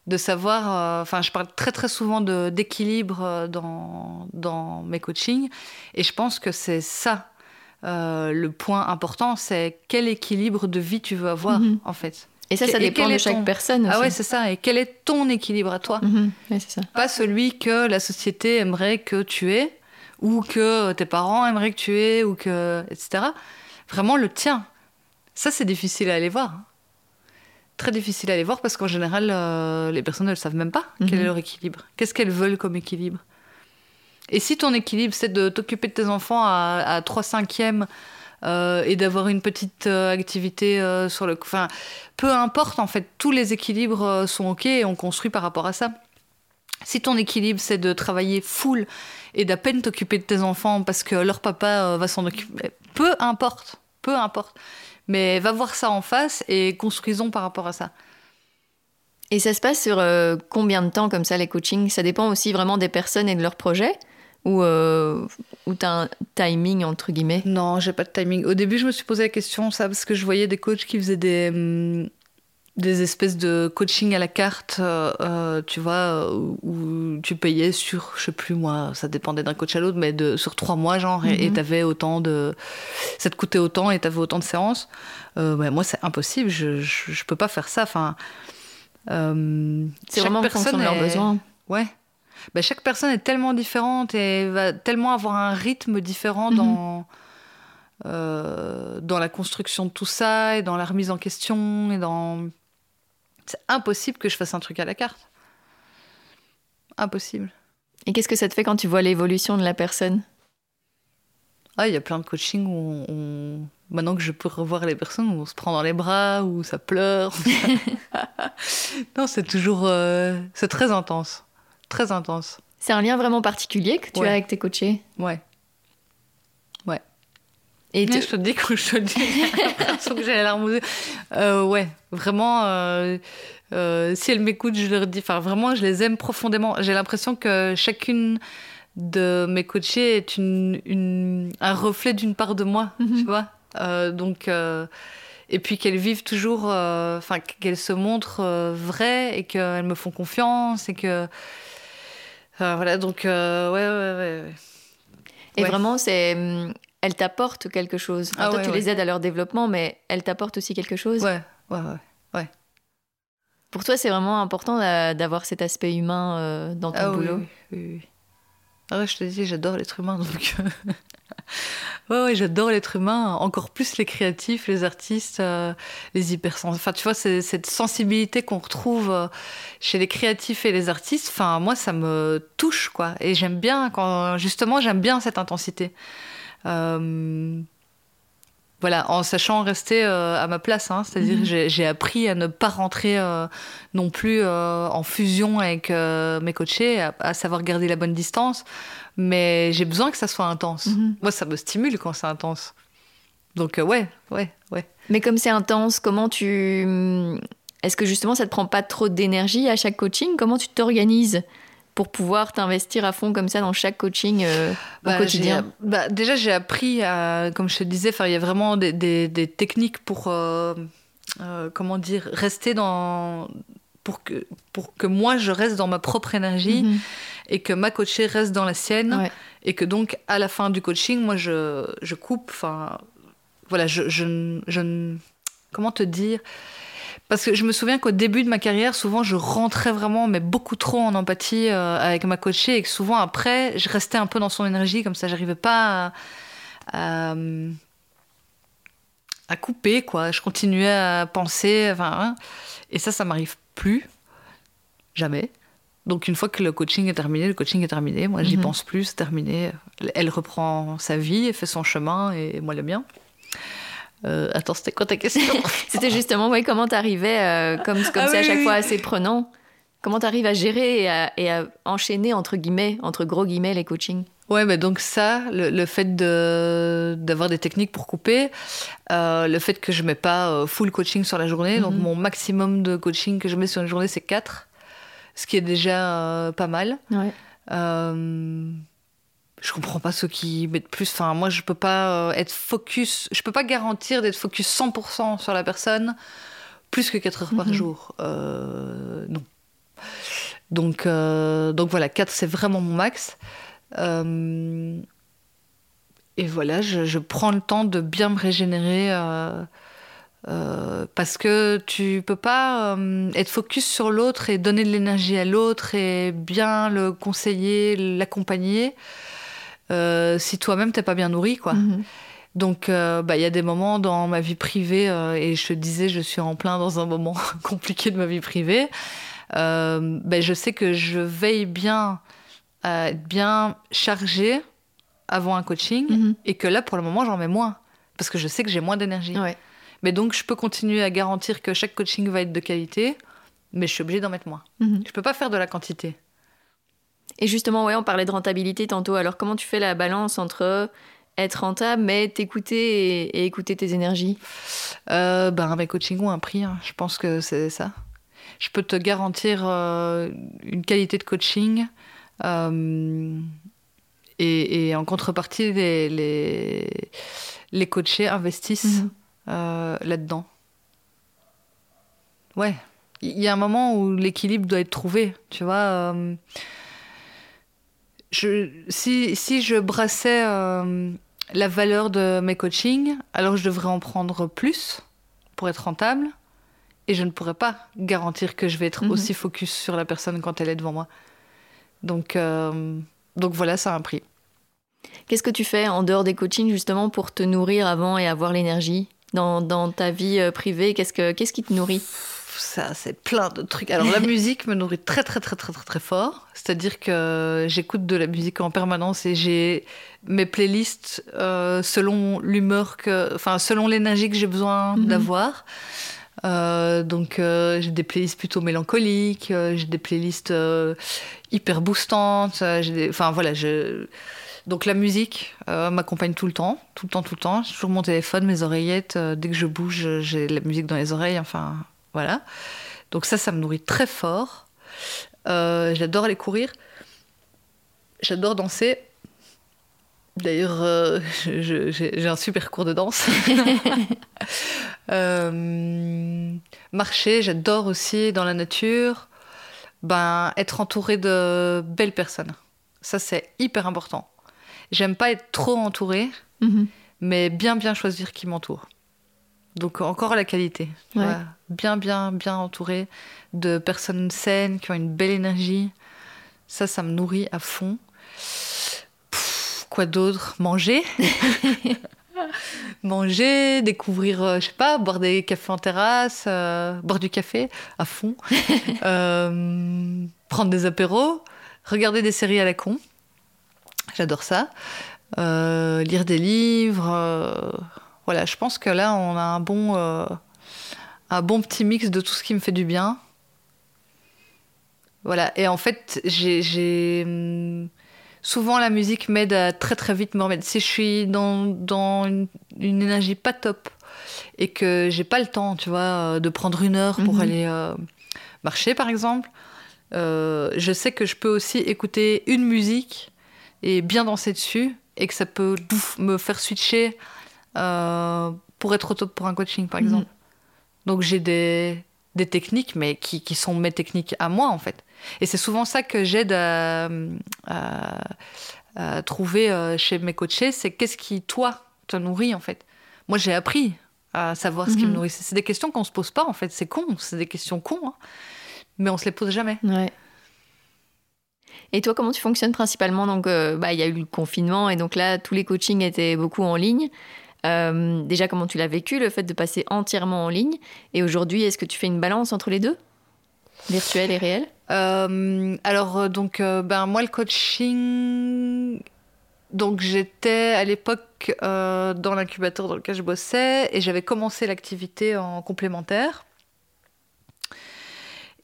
de savoir. euh, Enfin, je parle très très souvent d'équilibre euh, dans dans mes coachings et je pense que c'est ça euh, le point important, c'est quel équilibre de vie tu veux avoir Mhm. en fait. Et ça, ça Et dépend de chaque ton- personne aussi. Ah ouais, c'est ça. Et quel est ton équilibre à toi? Mhm. Ça. pas celui que la société aimerait que tu aies, ou que tes parents aimeraient que tu aies, ou que. etc. Vraiment le tien. Ça, c'est difficile à aller voir. Très difficile à aller voir parce qu'en général, euh, les personnes ne le savent même pas quel Mhm. est leur équilibre. Qu'est-ce qu'elles veulent comme équilibre? Et si ton équilibre, c'est de t'occuper de tes enfants à, à 3 cinquièmes euh, et d'avoir une petite euh, activité sur le... Enfin, peu importe, en fait, tous les équilibres sont OK et on construit par rapport à ça. Si ton équilibre, c'est de travailler full et d'à peine t'occuper de tes enfants parce que leur papa va s'en occuper, peu importe, peu importe. Mais va voir ça en face et construisons par rapport à ça. Et ça se passe sur euh, combien de temps comme ça les coachings? Ça dépend aussi vraiment des personnes et de leurs projets Ou, euh, ou t'as un timing entre guillemets? Non, j'ai pas de timing. Au début, je me suis posé la question, ça, parce que je voyais des coachs qui faisaient des, hum, des espèces de coaching à la carte, euh, euh, tu vois, euh, où, tu payais sur, je sais plus moi, ça dépendait d'un coach à l'autre, mais de, sur trois mois, genre, et- et Mhm. t'avais autant de. Ça te coûtait autant et t'avais autant de séances. Euh, moi, c'est impossible, je, je, je peux pas faire ça. Enfin. euh, C'est vraiment en fonction de leurs besoins. Ouais. Bah, chaque personne est tellement différente et va tellement avoir un rythme différent Mhm. dans, dans la construction de tout ça et dans la remise en question et dans. C'est impossible que je fasse un truc à la carte. Impossible. Et qu'est-ce que ça te fait quand tu vois l'évolution de la personne? Ah, il y a plein de coachings où on, on- maintenant que je peux revoir les personnes, on se prend dans les bras ou ça pleure. non, c'est toujours, euh, c'est très intense, très intense. C'est un lien vraiment particulier que tu as avec tes coachés? Ouais. Et je te dis que je te dis, j'ai l'impression que j'ai la larme aux yeux. Euh, ouais, vraiment. Euh, si elles m'écoutent, je leur dis, enfin vraiment, je les aime profondément. J'ai l'impression que chacune de mes coachés est une, un reflet d'une part de moi, mhm. tu vois. Euh, donc, euh, et puis qu'elles vivent toujours, euh, enfin qu'elles se montrent vraies et qu'elles me font confiance et que voilà. Donc ouais, ouais, ouais. Et vraiment, c'est hum, elles t'apportent quelque chose. Ah toi, tu les aides à leur développement, mais elles t'apportent aussi quelque chose. Ouais, ouais, ouais. ouais. Pour toi, c'est vraiment important d'avoir cet aspect humain dans ton ah boulot. Oui, oui, oui. Ah ouais, je te dis, j'adore l'être humain, donc. ouais, ouais j'adore l'être humain, encore plus les créatifs, les artistes, euh, les hypersensibles. Enfin, tu vois, cette sensibilité qu'on retrouve euh, chez les créatifs et les artistes, enfin, moi, ça me touche, quoi. Et j'aime bien, quand, justement, j'aime bien cette intensité. Euh, voilà, en sachant rester euh, à ma place. Hein, C'est-à-dire mhm. j'ai appris à ne pas rentrer euh, non plus euh, en fusion avec mes coachés, à, savoir garder la bonne distance. Mais j'ai besoin que ça soit intense. Mhm. Moi, ça me stimule quand c'est intense. Donc, ouais, ouais, ouais. Mais comme c'est intense, comment tu. Est-ce que justement ça te prend pas trop d'énergie à chaque coaching? Comment tu t'organises? Pour pouvoir t'investir à fond comme ça dans chaque coaching euh, au bah, quotidien bah, Déjà, j'ai appris, à, comme je te disais, il y a vraiment des, des, techniques pour, euh, euh, comment dire, rester dans... Pour que, pour que moi, je reste dans ma propre énergie mhm. et que ma coachée reste dans la sienne. Et que donc, à la fin du coaching, moi, je, je coupe, enfin, voilà, je, je, je... Comment te dire parce que je me souviens qu'au début de ma carrière, souvent, je rentrais vraiment, mais beaucoup trop en empathie euh, avec ma coachée, et que souvent après, je restais un peu dans son énergie, comme ça, j'arrivais pas à, à, couper, quoi. Je continuais à penser, enfin, hein. et ça, ça m'arrive plus, jamais. Donc une fois que le coaching est terminé, le coaching est terminé. Moi, j'y mhm. pense plus, c'est terminé. Elle reprend sa vie, elle fait son chemin, et moi le mien. Euh, attends, c'était quoi ta question C'était justement, ouais, comment t'arrivais, euh, comme comme ah c'est à chaque fois assez prenant, comment t'arrives à gérer et à, enchaîner entre guillemets, entre gros guillemets, les coachings? Ouais, mais donc ça, le, fait d'avoir des techniques pour couper, euh, le fait que je mets pas full coaching sur la journée, donc mhm. mon maximum de coaching que je mets sur une journée, c'est 4, ce qui est déjà pas mal. Ouais je comprends pas ceux qui mettent plus. Enfin, moi, je peux pas euh, être focus. Je peux pas garantir d'être focus 100% sur la personne plus que 4 heures par mhm. jour. Euh, non. Donc, euh, donc voilà, 4 c'est vraiment mon max. et voilà, je, prends le temps de bien me régénérer. parce que tu peux pas être focus sur l'autre et donner de l'énergie à l'autre et bien le conseiller, l'accompagner euh, si toi-même t'es pas bien nourri, quoi. Mhm. Donc, euh, bah, il y a des moments dans ma vie privée, euh, et je te disais, je suis en plein dans un moment compliqué de ma vie privée. Bah, je sais que je veille bien à être bien chargée avant un coaching, mhm. et que là, pour le moment, j'en mets moins, parce que je sais que j'ai moins d'énergie. Mais donc, je peux continuer à garantir que chaque coaching va être de qualité, mais je suis obligée d'en mettre moins. Mhm. Je peux pas faire de la quantité. Et justement, ouais, on parlait de rentabilité tantôt. Alors, comment tu fais la balance entre être rentable, mais t'écouter et, écouter tes énergies? Euh, ben, Mes coachings ont un prix. Hein. Je pense que c'est ça. Je peux te garantir euh, une qualité de coaching. Euh, et, en contrepartie, les, les, les coachés investissent mhm. euh, là-dedans. Ouais. Il y a un moment où l'équilibre doit être trouvé. Tu vois si, si, je brassais euh, la valeur de mes coachings, alors je devrais en prendre plus pour être rentable. Et je ne pourrais pas garantir que je vais être mhm. aussi focus sur la personne quand elle est devant moi. Donc, euh, donc voilà, ça a un prix. Qu'est-ce que tu fais en dehors des coachings justement pour te nourrir avant et avoir l'énergie dans, dans, ta vie euh, privée? Qu'est-ce, que, qu'est-ce qui te nourrit? Ça, c'est plein de trucs. Alors la musique me nourrit très très très très très très fort. C'est-à-dire que j'écoute de la musique en permanence et j'ai mes playlists euh, selon l'humeur que, enfin selon l'énergie que j'ai besoin Mhm. d'avoir. Euh, donc euh, j'ai des playlists plutôt mélancoliques, j'ai des playlists hyper boostantes. des- Enfin voilà, je... donc la musique m'accompagne tout le temps, tout le temps, tout le temps. J'ai toujours mon téléphone, mes oreillettes. dès que je bouge, j'ai la musique dans les oreilles. Enfin voilà. Donc ça, ça me nourrit très fort. Euh, J'adore aller courir. J'adore danser. D'ailleurs, euh, j'ai un super cours de danse. Euh, marcher, j'adore aussi dans la nature. Ben, être entouré de belles personnes. Ça, c'est hyper important. J'aime pas être trop entourée, Mhm. mais bien, bien choisir qui m'entoure. Donc, encore la qualité. Ouais. Bien, bien, bien entouré de personnes saines, qui ont une belle énergie. Ça, ça me nourrit à fond. Pff, quoi d'autre? Manger. Manger, découvrir, euh, je sais pas, boire des cafés en terrasse, euh, boire du café à fond, Euh, prendre des apéros, regarder des séries à la con. J'adore ça. Euh, lire des livres. voilà, je pense que là, on a un bon, un bon petit mix de tout ce qui me fait du bien. Voilà, et en fait, j'ai- hum, Souvent, la musique m'aide à très très vite me remettre. Si je suis dans, dans une, une énergie pas top et que j'ai pas le temps, tu vois, euh, de prendre une heure pour Mhm. aller euh, marcher, par exemple, euh, je sais que je peux aussi écouter une musique et bien danser dessus et que ça peut me faire switcher euh, pour être au top pour un coaching, par Mhm. exemple. Donc j'ai des, des techniques, mais qui, qui sont mes techniques à moi, en fait. Et c'est souvent ça que j'aide à, à- à trouver euh, chez mes coachés, c'est qu'est-ce qui, toi, te nourrit, en fait. Moi, j'ai appris à savoir ce qui me Mhm. nourrit. C'est des questions qu'on se pose pas, en fait. C'est con, c'est des questions cons, hein. mais on se les pose jamais. Ouais. Et toi, comment tu fonctionnes principalement? Donc, euh, bah, il y a eu le confinement et donc là, tous les coachings étaient beaucoup en ligne. Euh, déjà, comment tu l'as vécu, le fait de passer entièrement en ligne Et aujourd'hui, est-ce que tu fais une balance entre les deux Virtuel et réel Euh, alors, euh, donc, ben, moi, le coaching. Donc, j'étais à l'époque dans l'incubateur dans lequel je bossais et j'avais commencé l'activité en complémentaire.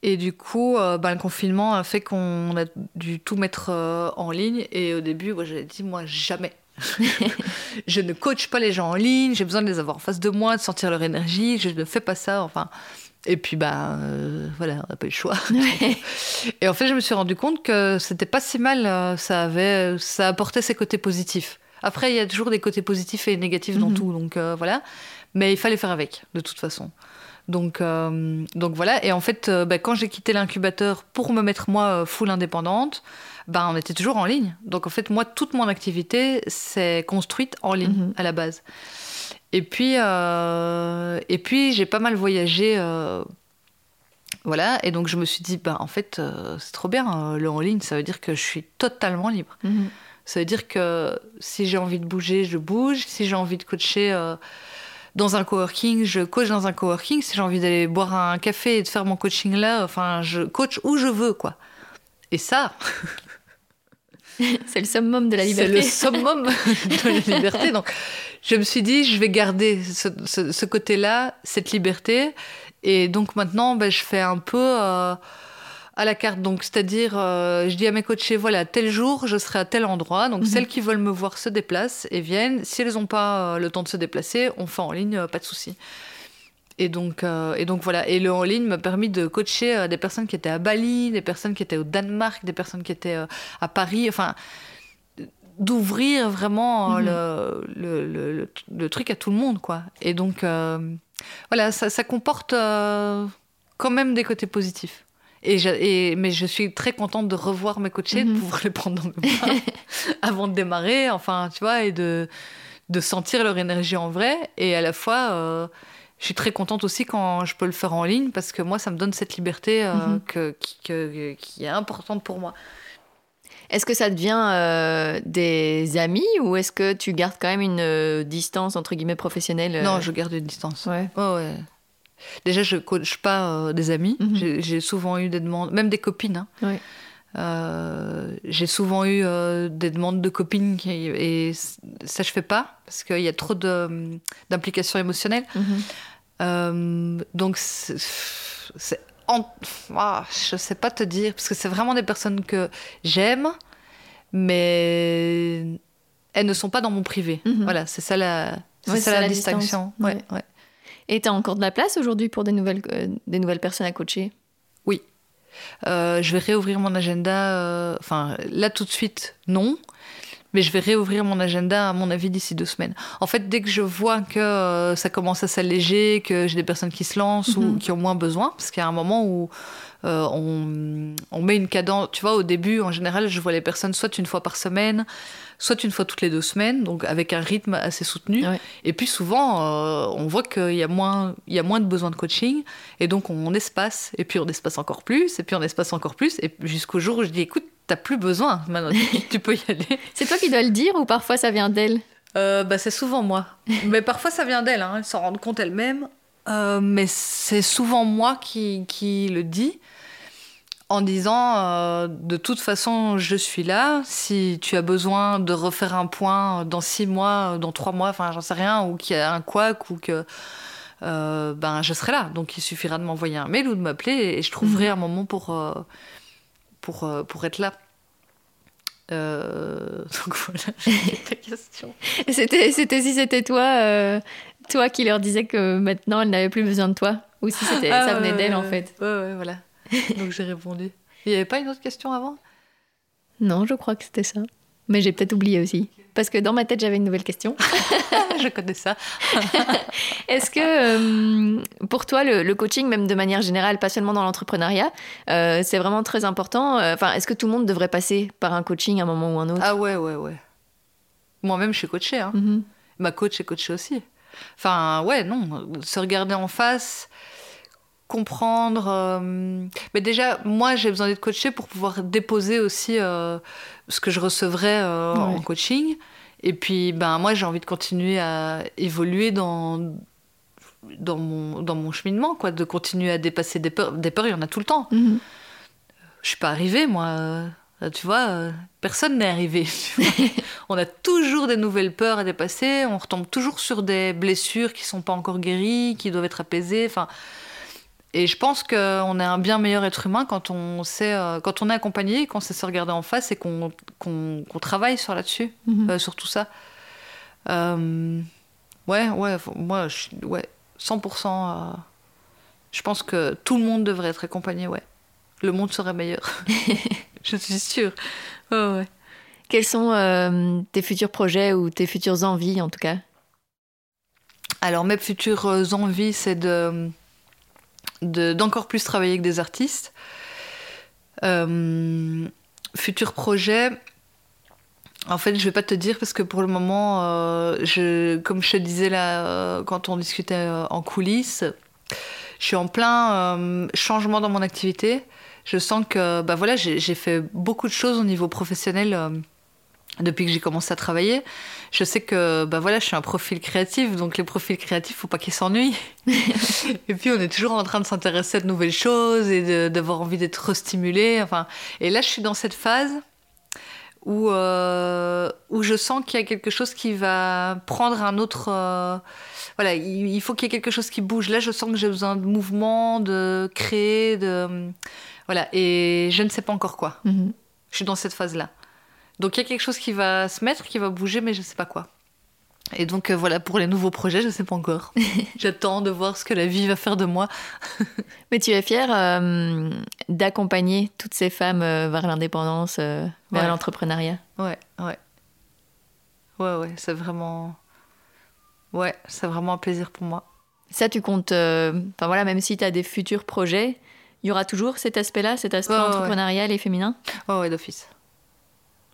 Et du coup, ben, le confinement a fait qu'on a dû tout mettre en ligne. Et au début, j'avais dit, moi, jamais. je ne coach pas les gens en ligne, j'ai besoin de les avoir en face de moi, de sentir leur énergie, je ne fais pas ça. Enfin, et puis, bah, euh, voilà, on n'a pas eu le choix. Et en fait, je me suis rendu compte que c'était pas si mal. euh, Ça avait, ça apportait ses côtés positifs. Après, il y a toujours des côtés positifs et négatifs dans Mhm. tout, donc euh, voilà. Mais il fallait faire avec, de toute façon. Donc, euh, donc voilà. Et en fait, euh, bah, quand j'ai quitté l'incubateur pour me mettre moi euh, full indépendante, bah, on était toujours en ligne. Donc en fait, moi, toute mon activité s'est construite en ligne Mhm. à la base. Et puis, euh, et puis j'ai pas mal voyagé. voilà, et donc je me suis dit, bah, en fait, c'est trop bien, le en ligne, ça veut dire que je suis totalement libre. Mhm. Ça veut dire que si j'ai envie de bouger, je bouge. Si j'ai envie de coacher dans un coworking, je coach dans un coworking. Si j'ai envie d'aller boire un café et de faire mon coaching là, enfin, je coach où je veux, quoi. Et ça, C'est le summum de la c'est liberté. le summum de la liberté. Donc, je me suis dit, je vais garder ce, ce- ce côté-là, cette liberté. Et donc maintenant, ben, je fais un peu euh, à la carte. Donc, c'est-à-dire, euh, je dis à mes coachés, voilà, tel jour, je serai à tel endroit. Donc, Mhm. celles qui veulent me voir se déplacent et viennent. Si elles n'ont pas euh, le temps de se déplacer, on fait en ligne, euh, pas de souci. Et donc, et donc voilà. Et le en ligne m'a permis de coacher des personnes qui étaient à Bali, des personnes qui étaient au Danemark, des personnes qui étaient à Paris. Enfin, d'ouvrir vraiment Mhm. le, le, le- le- le truc à tout le monde, quoi. Et donc, voilà, ça, ça comporte quand même des côtés positifs. Et, je- et- mais je suis très contente de revoir mes coachés, de Mhm. pouvoir les prendre dans mes bras avant de démarrer, enfin, tu vois, et de, de sentir leur énergie en vrai. Et à la fois, euh, je suis très contente aussi quand je peux le faire en ligne, parce que moi, ça me donne cette liberté euh, Mhm. que, qui, que- qui est importante pour moi. Est-ce que ça devient euh, des amis ou est-ce que tu gardes quand même une euh, distance entre guillemets professionnelle euh, Non, je garde une distance. Ouais. Ouais, ouais. Déjà, je coach pas euh, des amis. Mhm. J'ai- J'ai souvent eu des demandes, même des copines. hein. Euh, j'ai souvent eu euh, des demandes de copines qui- et ça je fais pas parce qu'il y a trop d'implications émotionnelles. Mhm. Donc c'est en- ah, je sais pas te dire parce que c'est vraiment des personnes que j'aime, mais elles ne sont pas dans mon privé. Mhm. Voilà, c'est ça la, Ouais, ça la la distinction. distance. Ouais, ouais. Et tu as encore de la place aujourd'hui pour des nouvelles, euh, des nouvelles personnes à coacher? Euh, je vais réouvrir mon agenda. euh, Enfin, là tout de suite, non. Mais je vais réouvrir mon agenda, à mon avis, d'ici deux semaines. En fait, dès que je vois que ça commence à s'alléger, que j'ai des personnes qui se lancent ou Mhm. qui ont moins besoin, parce qu'il y a un moment où euh, on, on met une cadence. Tu vois, au début, en général, je vois les personnes soit une fois par semaine, soit une fois toutes les deux semaines, donc avec un rythme assez soutenu. Ouais. Et puis souvent, euh, on voit qu'il y, a moins- il y a moins de besoin de coaching, et donc on espace, et puis on espace encore plus, et puis on espace encore plus, et jusqu'au jour où je dis, écoute, t'as plus besoin, maintenant, tu, tu peux y aller. C'est toi qui dois le dire ou parfois ça vient d'elle? Euh, bah, c'est souvent moi. Mais parfois ça vient d'elle, hein, elle s'en rend compte elle-même. Euh, mais c'est souvent moi qui, qui le dis en disant euh, de toute façon je suis là. Si tu as besoin de refaire un point dans six mois, dans trois mois, enfin j'en sais rien, ou qu'il y a un couac ou que euh, ben je serai là. Donc il suffira de m'envoyer un mail ou de m'appeler et je trouverai un moment pour pour pour être là. Euh, donc voilà, ta question. C'était, c'était si c'était toi, euh, toi qui leur disais que maintenant elle n'avait plus besoin de toi ou si Ah, ça venait ouais, d'elle en fait. Ouais, ouais, voilà. Donc j'ai répondu. Il n'y avait pas une autre question avant? Non, je crois que c'était ça. Mais j'ai peut-être oublié aussi. Parce que dans ma tête, j'avais une nouvelle question. Je connais ça. Est-ce que euh, pour toi, le, le coaching, même de manière générale, pas seulement dans l'entrepreneuriat, euh, c'est vraiment très important Euh, Enfin, est-ce que tout le monde devrait passer par un coaching à un moment ou un autre? Ah ouais, ouais, ouais. Moi-même, je suis coachée. Hein. Mhm. Ma coach est coachée aussi. Enfin, ouais, non. Se regarder en face, comprendre. euh, Mais déjà, moi, j'ai besoin d'être coachée pour pouvoir déposer aussi euh, ce que je recevrais euh, en coaching. Et puis, ben, moi, j'ai envie de continuer à évoluer dans, dans, mon, dans mon cheminement, quoi, de continuer à dépasser des peurs. Des peurs, il y en a tout le temps. Mhm. Je suis pas arrivée, moi. Euh, Tu vois, euh, personne n'est arrivé. on a toujours des nouvelles peurs à dépasser. On retombe toujours sur des blessures qui sont pas encore guéries, qui doivent être apaisées. Enfin, et je pense qu'on est un bien meilleur être humain quand on sait, euh, quand on est accompagné, qu'on sait se regarder en face et qu'on travaille sur là-dessus, Mhm. euh, sur tout ça. Euh, ouais, ouais, moi, je, ouais, 100%. euh, je pense que tout le monde devrait être accompagné, ouais. Le monde serait meilleur. je suis sûre. Ouais. Quels sont euh, tes futurs projets ou tes futures envies, en tout cas? Alors, mes futures euh, envies, c'est de de- d'encore plus travailler avec des artistes. Euh, futur projet, en fait, je vais pas te dire parce que pour le moment, euh, je, comme je te disais là, quand on discutait en coulisses, je suis en plein changement dans mon activité. Je sens que bah voilà, j'ai fait beaucoup de choses au niveau professionnel euh, depuis que j'ai commencé à travailler. Je sais que bah voilà, je suis un profil créatif, donc les profils créatifs, faut pas qu'ils s'ennuient. et puis on est toujours en train de s'intéresser à de nouvelles choses et d'avoir envie d'être restimulé. Enfin, et là, je suis dans cette phase où euh, où je sens qu'il y a quelque chose qui va prendre un autre. euh, voilà, il, il faut qu'il y ait quelque chose qui bouge. Là, je sens que j'ai besoin de mouvement, de créer, de voilà. Et je ne sais pas encore quoi. Mhm. Je suis dans cette phase-là. Donc il y a quelque chose qui va se mettre, qui va bouger, mais je ne sais pas quoi. Et donc euh, voilà, pour les nouveaux projets, je ne sais pas encore. J'attends de voir ce que la vie va faire de moi. Mais tu es fière euh, d'accompagner toutes ces femmes euh, vers l'indépendance, vers Ouais. l'entrepreneuriat? Ouais, ouais. Ouais, ouais, c'est vraiment... Ouais, c'est vraiment un plaisir pour moi. Ça, tu comptes. Enfin voilà, même si tu as des futurs projets, il y aura toujours cet aspect-là, cet aspect Ouais, ouais, ouais. entrepreneurial et féminin? Ouais, ouais, d'office.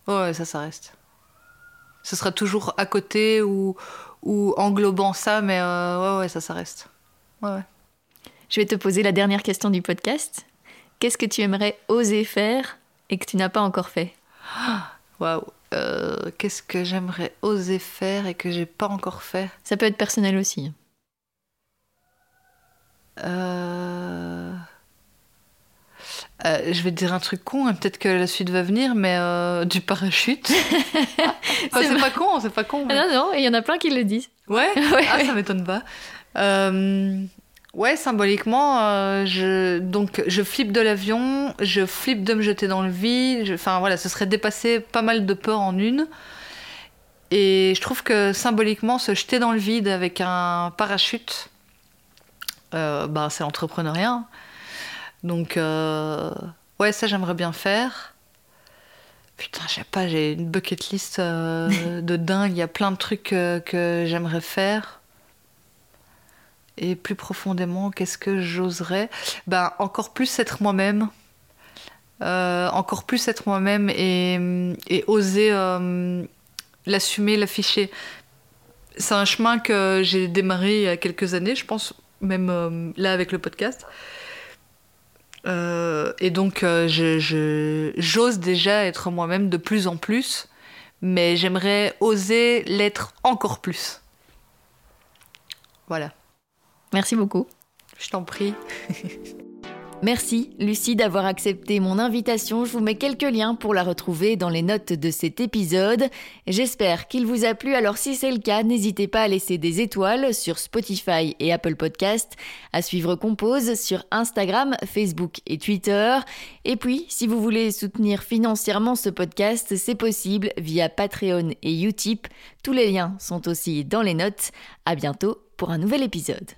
Ouais, ça, ça reste. Ce sera toujours à côté ou, ou englobant ça, mais euh, ouais, ouais, ça, ça reste. Ouais, ouais. Je vais te poser la dernière question du podcast. Qu'est-ce que tu aimerais oser faire et que tu n'as pas encore fait? Waouh. Euh, Qu'est-ce que j'aimerais oser faire et que j'ai pas encore fait? Ça peut être personnel aussi. Euh, euh, je vais te dire un truc con, hein, peut-être que la suite va venir, mais euh, du parachute. Ah, c'est pas con, c'est pas con. Ah non, non, il y en a plein qui le disent. Ouais, Ah, ça m'étonne pas. Ouais, symboliquement, je... donc je flippe de l'avion, je flippe de me jeter dans le vide. Enfin voilà, ce serait dépasser pas mal de peurs en une. Et je trouve que symboliquement, se jeter dans le vide avec un parachute, bah, c'est l'entrepreneuriat. Donc, euh, ouais, ça, j'aimerais bien faire. Putain, je sais pas, j'ai une bucket list euh, de dingue. Il y a plein de trucs euh, que j'aimerais faire. Et plus profondément, qu'est-ce que j'oserais? Ben, encore plus être moi-même. encore plus être moi-même et, et oser l'assumer, l'afficher. C'est un chemin que j'ai démarré il y a quelques années, je pense, même là avec le podcast. Euh, et donc, euh, j'ose déjà être moi-même de plus en plus, mais j'aimerais oser l'être encore plus. Voilà. Merci beaucoup. Je t'en prie. Merci Lucie d'avoir accepté mon invitation. Je vous mets quelques liens pour la retrouver dans les notes de cet épisode. J'espère qu'il vous a plu. Alors si c'est le cas, n'hésitez pas à laisser des étoiles sur Spotify et Apple Podcast, à suivre Compose sur Instagram, Facebook et Twitter. Et puis, si vous voulez soutenir financièrement ce podcast, c'est possible via Patreon et Utip. Tous les liens sont aussi dans les notes. À bientôt pour un nouvel épisode.